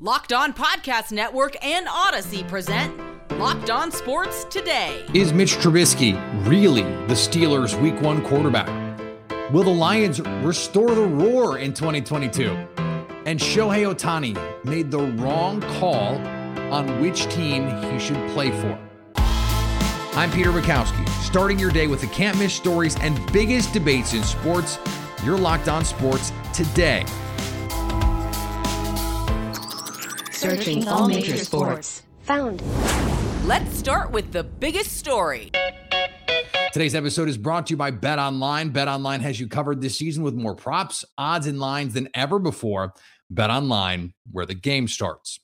Locked On Podcast Network and Odyssey present Locked On Sports Today. Is Mitch Trubisky really the Steelers' week one quarterback? Will the Lions restore the roar in 2022? And Shohei Ohtani made the wrong call on which team he should play for. I'm Peter Bukowski, starting your day with the can't miss stories and biggest debates in sports. You're locked on sports today. Searching all major sports. Found. Let's start with the biggest story. Today's episode is brought to you by Bet Online. Bet Online has you covered this season with more props, odds, and lines than ever before. Bet Online, where the game starts.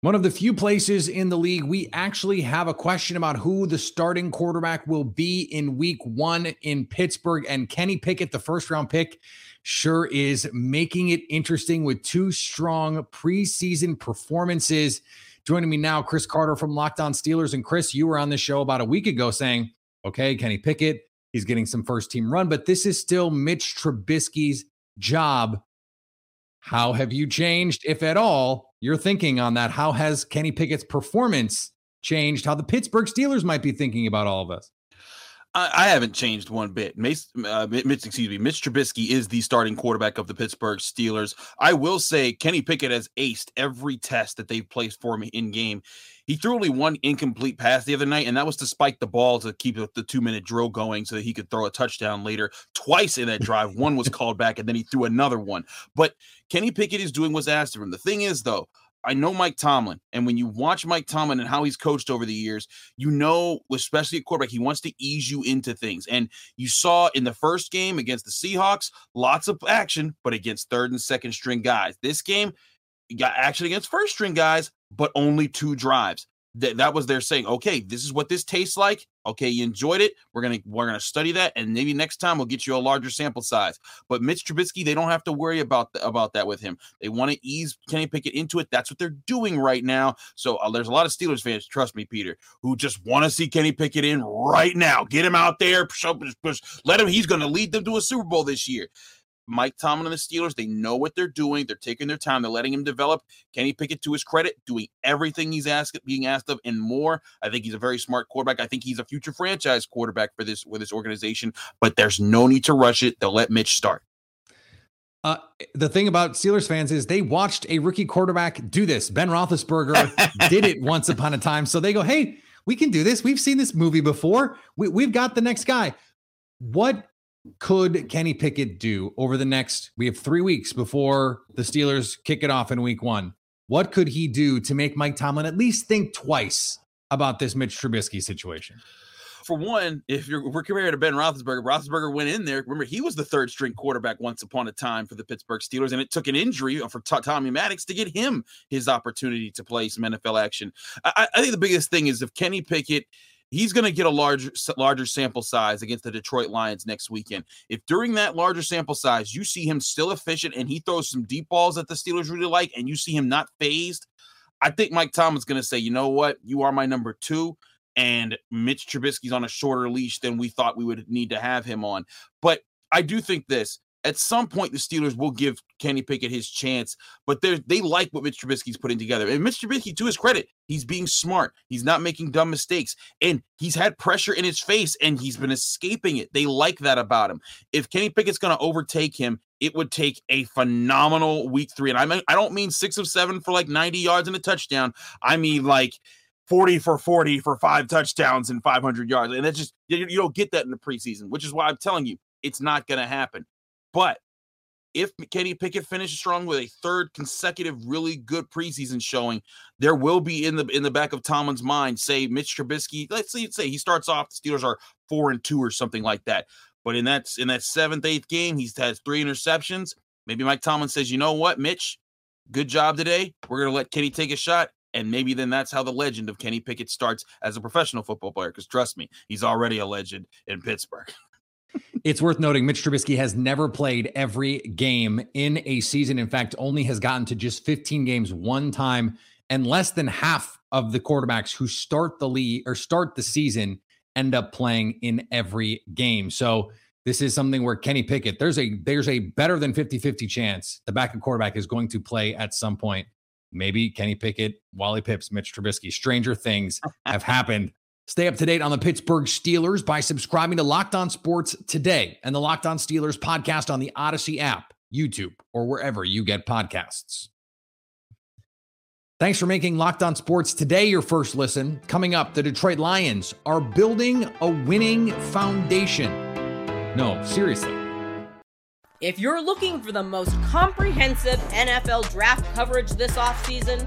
One of the few places in the league we actually have a question about who the starting quarterback will be in week one in Pittsburgh. And Kenny Pickett, the first round pick, sure is making it interesting with two strong preseason performances. Joining me now, Chris Carter from Locked On Steelers. And Chris, you were on the show about a week ago saying, okay, Kenny Pickett, he's getting some first team run, but this is still Mitch Trubisky's job. How have you changed, if at all, your thinking on that? How has Kenny Pickett's performance changed? How the Pittsburgh Steelers might be thinking about all of us? I, I haven't changed one bit. Mace, uh, Mitch, excuse me, Mitch Trubisky is the starting quarterback of the Pittsburgh Steelers. I will say Kenny Pickett has aced every test that they've placed for him in game. He threw only one incomplete pass the other night, and that was to spike the ball to keep the two minute drill going so that he could throw a touchdown later. Twice in that drive, one was called back, and then he threw another one. But Kenny Pickett is doing what's asked of him. The thing is, though, I know Mike Tomlin, and when you watch Mike Tomlin and how he's coached over the years, you know, especially at quarterback, he wants to ease you into things. And you saw in the first game against the Seahawks, lots of action, but against third and second string guys. This game, you got action against first string guys, but only two drives. That that was their saying, okay, this is what this tastes like. Okay, you enjoyed it. We're gonna we're gonna study that, and maybe next time we'll get you a larger sample size. But Mitch Trubisky, they don't have to worry about the, about that with him. They want to ease Kenny Pickett into it. That's what they're doing right now. So uh, there's a lot of Steelers fans, trust me, Peter, who just want to see Kenny Pickett in right now. Get him out there, push, push, push, let him. He's to lead them to a Super Bowl this year. Mike Tomlin and the Steelers, they know what they're doing. They're taking their time. They're letting him develop. Kenny Pickett, to his credit, doing everything he's asked, being asked of, and more. I think he's a very smart quarterback. I think he's a future franchise quarterback for this with this organization. But there's no need to rush it. They'll let Mitch start. Uh, the thing about Steelers fans is they watched a rookie quarterback do this. Ben Roethlisberger did it once upon a time, so they go, "Hey, we can do this. We've seen this movie before. We, we've got the next guy." What could Kenny Pickett do over the next? We have three weeks before the Steelers kick it off in Week One. What could he do to make Mike Tomlin at least think twice about this Mitch Trubisky situation? For one, if you're we're comparing to Ben Roethlisberger, Roethlisberger went in there. Remember, he was the third string quarterback once upon a time for the Pittsburgh Steelers, and it took an injury for T- Tommy Maddox to get him his opportunity to play some NFL action. I, I think the biggest thing is if Kenny Pickett he's going to get a larger larger sample size against the Detroit Lions next weekend. If during that larger sample size you see him still efficient and he throws some deep balls that the Steelers really like and you see him not phased, I think Mike Tomlin's going to say, "You know what? You are my number 2." And Mitch Trubisky's on a shorter leash than we thought we would need to have him on. But I do think this at some point the Steelers will give Kenny Pickett his chance, but they they like what Mitch Trubisky's putting together. And Mitch Trubisky, to his credit, he's being smart. He's not making dumb mistakes, and he's had pressure in his face, and he's been escaping it. They like that about him. If Kenny Pickett's going to overtake him, it would take a phenomenal week three. And I mean, I don't mean six of seven for like ninety yards and a touchdown. I mean like. 40 for 40 for five touchdowns and 500 yards. And that's just, you, you don't get that in the preseason, which is why I'm telling you, it's not going to happen. But if Kenny Pickett finishes strong with a third consecutive really good preseason showing, there will be in the in the back of Tomlin's mind, say Mitch Trubisky. Let's say, he starts off, the Steelers are four and two or something like that. But in that in that seventh, eighth game, he's has three interceptions. Maybe Mike Tomlin says, you know what, Mitch, good job today. We're gonna let Kenny take a shot. And maybe then that's how the legend of Kenny Pickett starts as a professional football player. Because trust me, he's already a legend in Pittsburgh. It's worth noting Mitch Trubisky has never played every game in a season. In fact, only has gotten to just 15 games one time, and less than half of the quarterbacks who start the league or start the season end up playing in every game. So this is something where Kenny Pickett, there's a there's a better than 50-50 chance the backup quarterback is going to play at some point. Maybe Kenny Pickett, Wally Pipps, Mitch Trubisky. Stranger things have happened. Stay up to date on the Pittsburgh Steelers by subscribing to Locked On Sports today and the Locked On Steelers podcast on the Odyssey app, YouTube, or wherever you get podcasts. Thanks for making Locked On Sports today your first listen. Coming up, the Detroit Lions are building a winning foundation. No, seriously. If you're looking for the most comprehensive NFL draft coverage this offseason,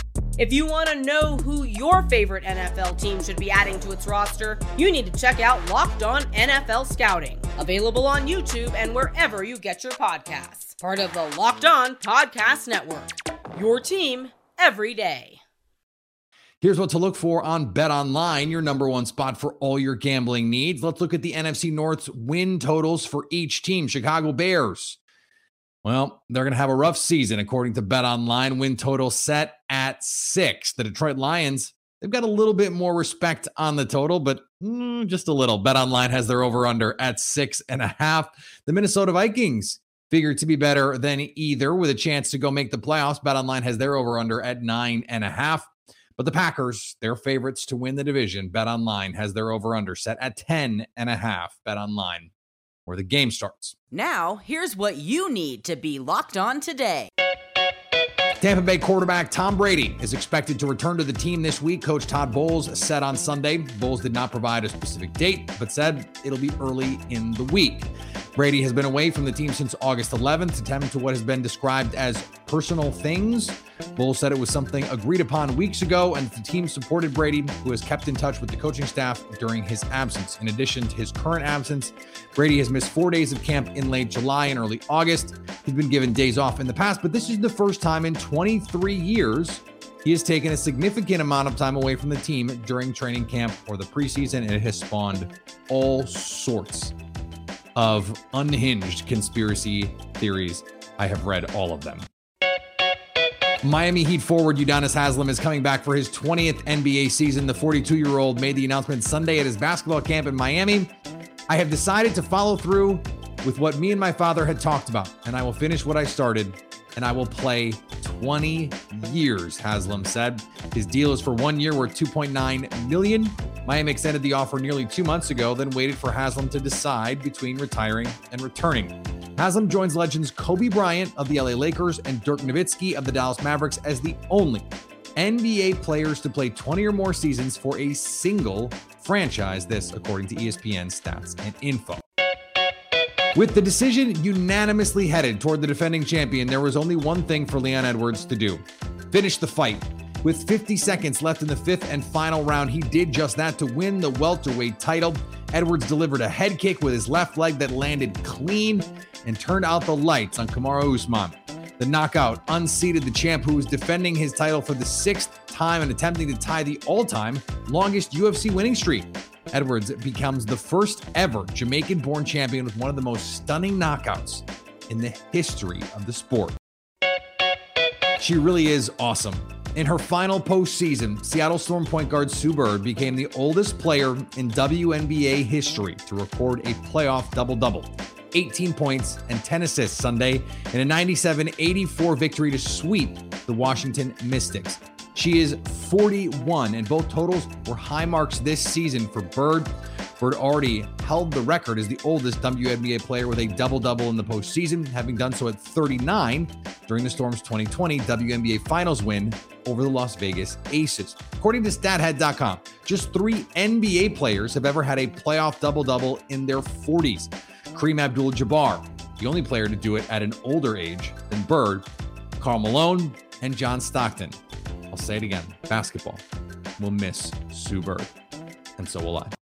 If you want to know who your favorite NFL team should be adding to its roster, you need to check out Locked On NFL Scouting, available on YouTube and wherever you get your podcasts. Part of the Locked On Podcast Network. Your team every day. Here's what to look for on Bet Online, your number one spot for all your gambling needs. Let's look at the NFC North's win totals for each team. Chicago Bears. Well, they're going to have a rough season, according to Bet Online. Win total set at six. The Detroit Lions, they've got a little bit more respect on the total, but mm, just a little. Bet Online has their over under at six and a half. The Minnesota Vikings figured to be better than either with a chance to go make the playoffs. Bet Online has their over under at nine and a half. But the Packers, their favorites to win the division, Bet Online has their over under set at 10 and a half. Bet Online, where the game starts. Now, here's what you need to be locked on today. Tampa Bay quarterback Tom Brady is expected to return to the team this week. Coach Todd Bowles said on Sunday. Bowles did not provide a specific date, but said it'll be early in the week. Brady has been away from the team since August 11th to tend to what has been described as personal things. Bowles said it was something agreed upon weeks ago, and the team supported Brady, who has kept in touch with the coaching staff during his absence. In addition to his current absence, Brady has missed four days of camp in late July and early August. He's been given days off in the past, but this is the first time in 23 years he has taken a significant amount of time away from the team during training camp or the preseason, and it has spawned all sorts of unhinged conspiracy theories. I have read all of them. Miami Heat forward Udonis Haslem is coming back for his 20th NBA season. The 42 year old made the announcement Sunday at his basketball camp in Miami. I have decided to follow through with what me and my father had talked about, and I will finish what I started and I will play 20 years, Haslem said. His deal is for one year worth 2.9 million. Miami extended the offer nearly two months ago, then waited for Haslem to decide between retiring and returning. Haslem joins legends Kobe Bryant of the LA Lakers and Dirk Nowitzki of the Dallas Mavericks as the only NBA players to play 20 or more seasons for a single franchise. This, according to ESPN stats and info. With the decision unanimously headed toward the defending champion, there was only one thing for Leon Edwards to do finish the fight. With 50 seconds left in the fifth and final round, he did just that to win the welterweight title. Edwards delivered a head kick with his left leg that landed clean and turned out the lights on Kamaru Usman. The knockout unseated the champ who was defending his title for the sixth time and attempting to tie the all time longest UFC winning streak. Edwards becomes the first ever Jamaican born champion with one of the most stunning knockouts in the history of the sport. She really is awesome. In her final postseason, Seattle Storm point guard Sue Bird became the oldest player in WNBA history to record a playoff double double. 18 points and 10 assists Sunday in a 97 84 victory to sweep the Washington Mystics. She is 41, and both totals were high marks this season for Bird. Bird already held the record as the oldest WNBA player with a double double in the postseason, having done so at 39 during the Storm's 2020 WNBA Finals win over the Las Vegas Aces. According to StatHead.com, just three NBA players have ever had a playoff double double in their 40s. Kareem Abdul Jabbar, the only player to do it at an older age than Bird, Karl Malone, and John Stockton. I'll say it again basketball will miss Sue Bird, and so will I.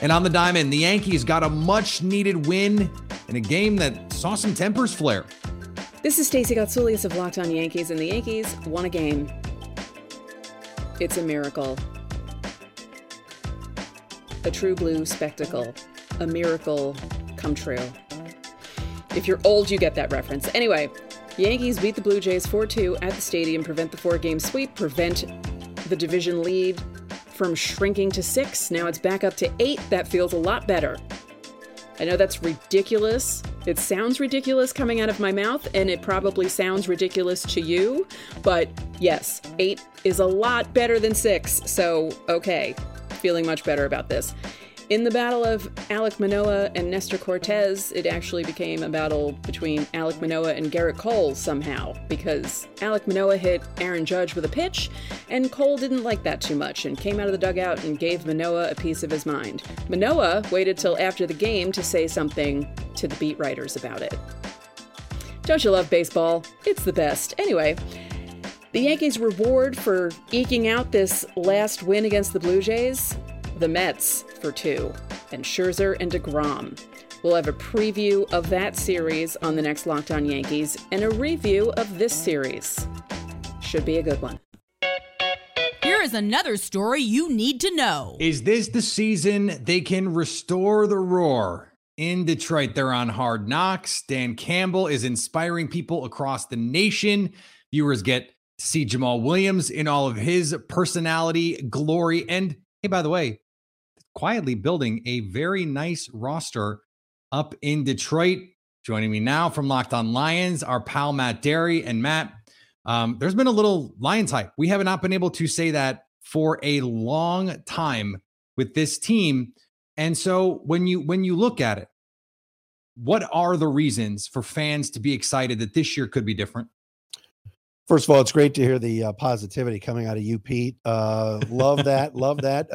And on the diamond, the Yankees got a much needed win in a game that saw some tempers flare. This is Stacey Gotsulias of Locked On Yankees, and the Yankees won a game. It's a miracle. A true blue spectacle. A miracle come true. If you're old, you get that reference. Anyway, Yankees beat the Blue Jays 4 2 at the stadium, prevent the four game sweep, prevent the division lead from shrinking to six. Now it's back up to eight. That feels a lot better. I know that's ridiculous. It sounds ridiculous coming out of my mouth, and it probably sounds ridiculous to you, but yes, eight is a lot better than six, so okay, feeling much better about this. In the battle of Alec Manoah and Nestor Cortes, it actually became a battle between Alec Manoah and Gerrit Cole somehow, because Alec Manoah hit Aaron Judge with a pitch, and Cole didn't like that too much and came out of the dugout and gave Manoah a piece of his mind. Manoah waited till after the game to say something to the beat writers about it. Don't you love baseball? It's the best. Anyway, the Yankees' reward for eking out this last win against the Blue Jays the Mets for two, and Scherzer and DeGrom. We'll have a preview of that series on the next Locked On Yankees and a review of this series. Should be a good one. Here is another story you need to know. Is this the season they can restore the roar? In Detroit, they're on hard knocks. Dan Campbell is inspiring people across the nation. Viewers get to see Jamaal Williams in all of his personality, glory, and hey, by the way, quietly building a very nice roster up in Detroit. Joining me now from Locked On Lions, our pal Matt Dery. And Matt, um, there's been a little Lions hype. We have not been able to say that for a long time with this team. And so when you when you look at it, what are the reasons for fans to be excited that this year could be different? First of all, it's great to hear the uh, positivity coming out of you, Pete. Uh, love that. love that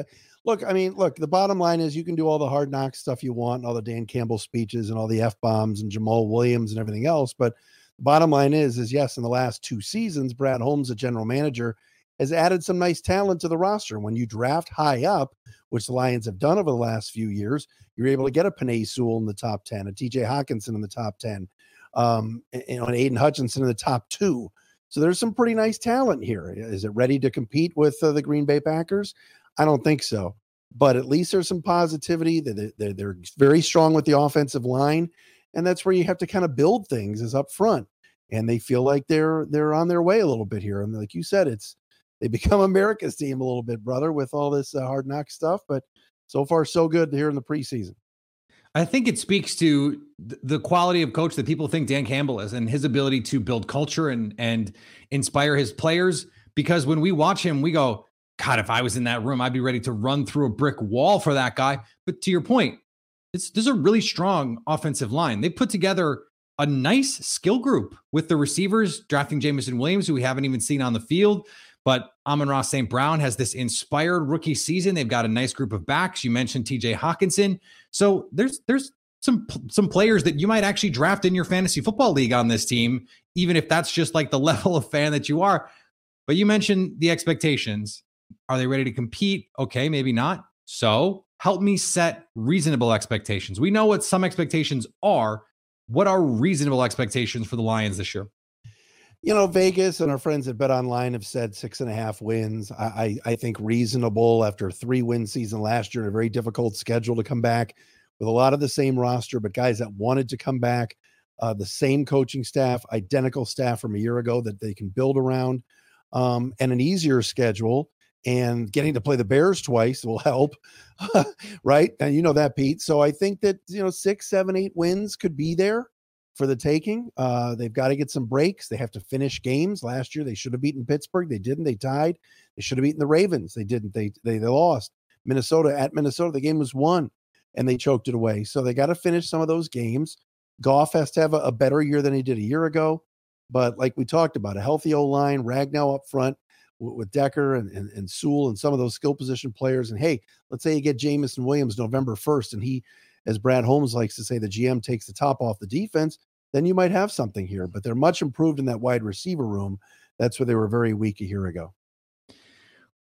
look, I mean, look, the bottom line is you can do all the hard knock stuff you want, all the Dan Campbell speeches and all the F bombs and Jamaal Williams and everything else. But the bottom line is, is yes, in the last two seasons, Brad Holmes, the general manager, has added some nice talent to the roster. When you draft high up, which the Lions have done over the last few years, you're able to get a Penei Sewell in the top 10, a TJ Hockenson in the top 10, um, you know, an Aidan Hutchinson in the top two. So there's some pretty nice talent here. Is it ready to compete with uh, the Green Bay Packers? I don't think so. But at least there's some positivity. They're, they're, they're very strong with the offensive line. And that's where you have to kind of build things is up front. And they feel like they're they're on their way a little bit here. And like you said, it's they become America's team a little bit, brother, with all this uh, hard knock stuff. But so far, so good here in the preseason. I think it speaks to the quality of coach that people think Dan Campbell is and his ability to build culture and and inspire his players. Because when we watch him, we go, God, if I was in that room, I'd be ready to run through a brick wall for that guy. But to your point, it's there's a really strong offensive line. They put together a nice skill group with the receivers, drafting Jameson Williams, who we haven't even seen on the field. But Amon-Ra St. Brown has this inspired rookie season. They've got a nice group of backs. You mentioned TJ Hockenson. So there's there's some some players that you might actually draft in your fantasy football league on this team, even if that's just like the level of fan that you are. But you mentioned the expectations. Are they ready to compete? Okay, maybe not. So help me set reasonable expectations. We know what some expectations are. What are reasonable expectations for the Lions this year? You know, Vegas and our friends at Bet Online have said six and a half wins. I, I, I think reasonable after three win season last year, a very difficult schedule to come back with a lot of the same roster, but guys that wanted to come back, uh, the same coaching staff, identical staff from a year ago that they can build around, um, and an easier schedule and getting to play the Bears twice will help, right? And you know that, Pete. So I think that you know six, seven, eight wins could be there for the taking. Uh, they've got to get some breaks. They have to finish games. Last year they should have beaten Pittsburgh. They didn't. They tied. They should have beaten the Ravens. They didn't. They they, they lost. Minnesota at Minnesota, the game was won, and they choked it away. So they got to finish some of those games. Goff has to have a, a better year than he did a year ago. But like we talked about, a healthy O line, Ragnow up front, with Decker and, and, and Sewell and some of those skill position players. And hey, let's say you get Jameson Williams November 1st, and he, as Brad Holmes likes to say, the GM takes the top off the defense. then you might have something here. But they're much improved in that wide receiver room. That's where they were very weak a year ago.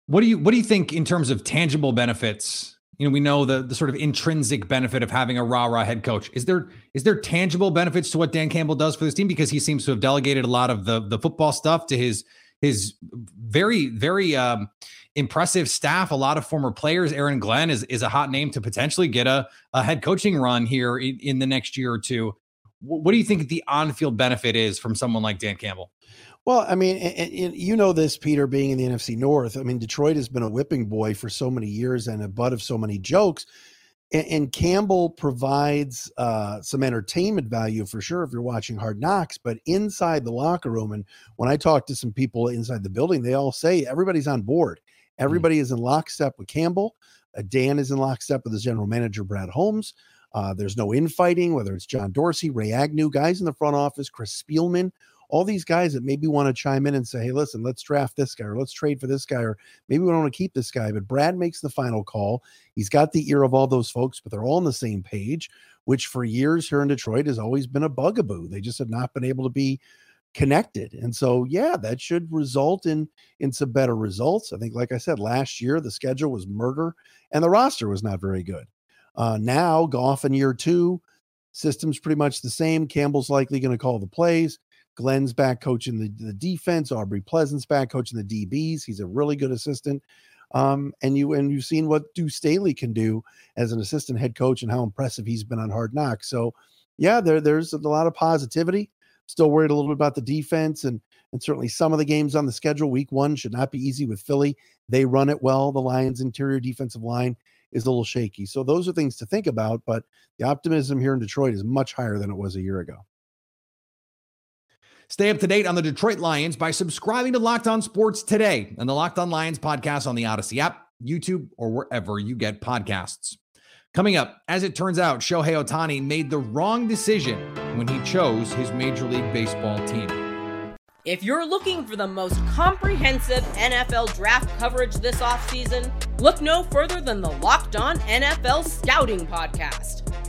What do you what do you think in terms of tangible benefits? You know, we know the the sort of intrinsic benefit of having a rah rah head coach. Is there is there tangible benefits to what Dan Campbell does for this team because he seems to have delegated a lot of the the football stuff to his his very very um, impressive staff. A lot of former players. Aaron Glenn is is a hot name to potentially get a a head coaching run here in, in the next year or two. What do you think the on field benefit is from someone like Dan Campbell? Well, I mean, and, and you know this, Peter, being in the NFC North. I mean, Detroit has been a whipping boy for so many years and a butt of so many jokes. And, and Campbell provides uh, some entertainment value for sure if you're watching Hard Knocks. But inside the locker room, and when I talk to some people inside the building, they all say everybody's on board. Mm. Everybody is in lockstep with Campbell. Uh, Dan is in lockstep with his general manager, Brad Holmes. Uh, there's no infighting, whether it's John Dorsey, Ray Agnew, guys in the front office, Chris Spielman, all these guys that maybe want to chime in and say, hey, listen, let's draft this guy or let's trade for this guy or maybe we don't want to keep this guy. But Brad makes the final call. He's got the ear of all those folks, but they're all on the same page, which for years here in Detroit has always been a bugaboo. They just have not been able to be connected. And so, yeah, that should result in in some better results. I think, like I said, last year the schedule was murder and the roster was not very good. Uh, now, Goff in year two, system's pretty much the same. Campbell's likely going to call the plays. Glenn's back coaching the, the defense. Aubrey Pleasant's back coaching the DBs. He's a really good assistant. Um, and you and you've seen what Deuce Staley can do as an assistant head coach and how impressive he's been on Hard Knocks. So, yeah, there there's a lot of positivity. Still worried a little bit about the defense and and certainly some of the games on the schedule. Week one should not be easy with Philly. They run it well. The Lions' interior defensive line is a little shaky. So those are things to think about. But the optimism here in Detroit is much higher than it was a year ago. Stay up to date on the Detroit Lions by subscribing to Locked On Sports today and the Locked On Lions podcast on the Odyssey app, YouTube, or wherever you get podcasts. Coming up, as it turns out, Shohei Ohtani made the wrong decision when he chose his Major League Baseball team. If you're looking for the most comprehensive NFL draft coverage this offseason, look no further than the Locked On NFL Scouting Podcast.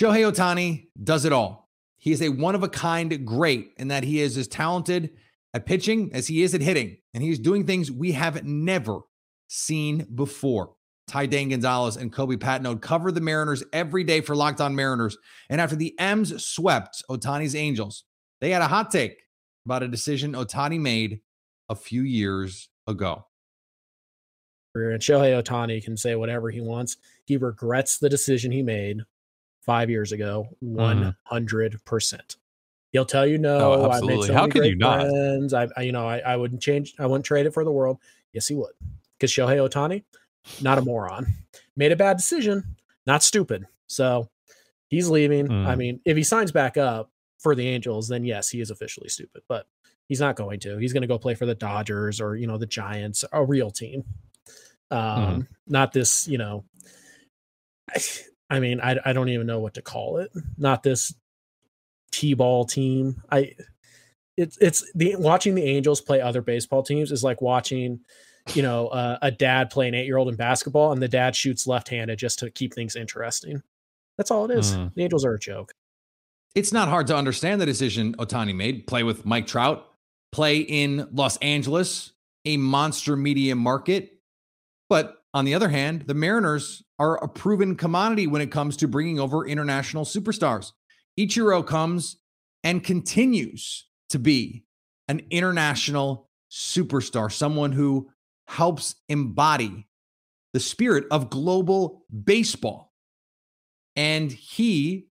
Shohei Ohtani does it all. He is a one of a kind great in that he is as talented at pitching as he is at hitting, and he's doing things we have never seen before. Ty Dane Gonzalez and Kobe Patnode cover the Mariners every day for Locked On Mariners. And after the M's swept Ohtani's Angels, they had a hot take about a decision Ohtani made a few years ago. And Shohei Ohtani can say whatever he wants. He regrets the decision he made five years ago, one hundred percent. He'll tell you no. Oh, I made so How many could you great not? friends. I, I, you know, I, I wouldn't change. I wouldn't trade it for the world. Yes, he would. Because Shohei Ohtani, not a moron, made a bad decision. Not stupid. So he's leaving. I Mm. mean, if he signs back up for the Angels, then yes, he is officially stupid. But he's not going to. He's going to go play for the Dodgers or you know the Giants, a real team. Um, Mm-hmm. not this. You know, I mean, I I don't even know what to call it. Not this t-ball team. I it's it's the watching the Angels play other baseball teams is like watching, you know, uh, a dad play an eight year old in basketball, and the dad shoots left handed just to keep things interesting. That's all it is. Mm. The Angels are a joke. It's not hard to understand the decision Ohtani made play with Mike Trout, play in Los Angeles, a monster media market. But on the other hand, the Mariners are a proven commodity when it comes to bringing over international superstars. Ichiro comes and continues to be an international superstar, someone who helps embody the spirit of global baseball. And he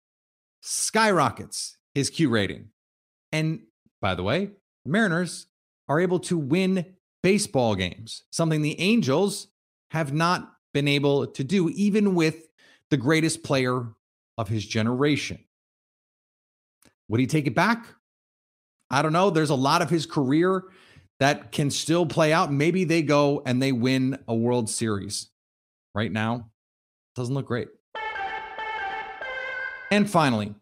skyrockets his Q rating. And by the way, the Mariners are able to win baseball games, something the Angels have not been able to do, even with the greatest player of his generation. Would he take it back? I don't know. There's a lot of his career that can still play out. Maybe they go and they win a World Series. Right now, doesn't look great. And finally,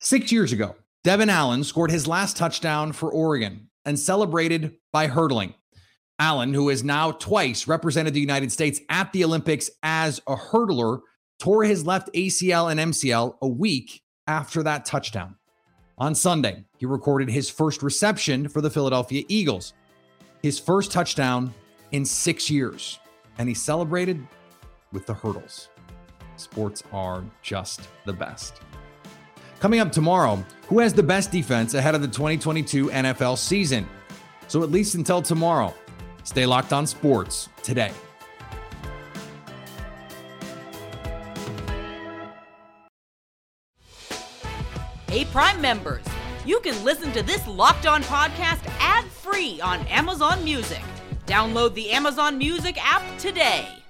six years ago, Devon Allen scored his last touchdown for Oregon and celebrated by hurdling. Allen, who has now twice represented the United States at the Olympics as a hurdler, tore his left ACL and MCL a week after that touchdown. On Sunday, he recorded his first reception for the Philadelphia Eagles, his first touchdown in six years, and he celebrated with the hurdles. Sports are just the best. Coming up tomorrow, who has the best defense ahead of the 2022 NFL season? So, at least until tomorrow, stay locked on sports today. Hey, Prime members, you can listen to this locked on podcast ad free on Amazon Music. Download the Amazon Music app today.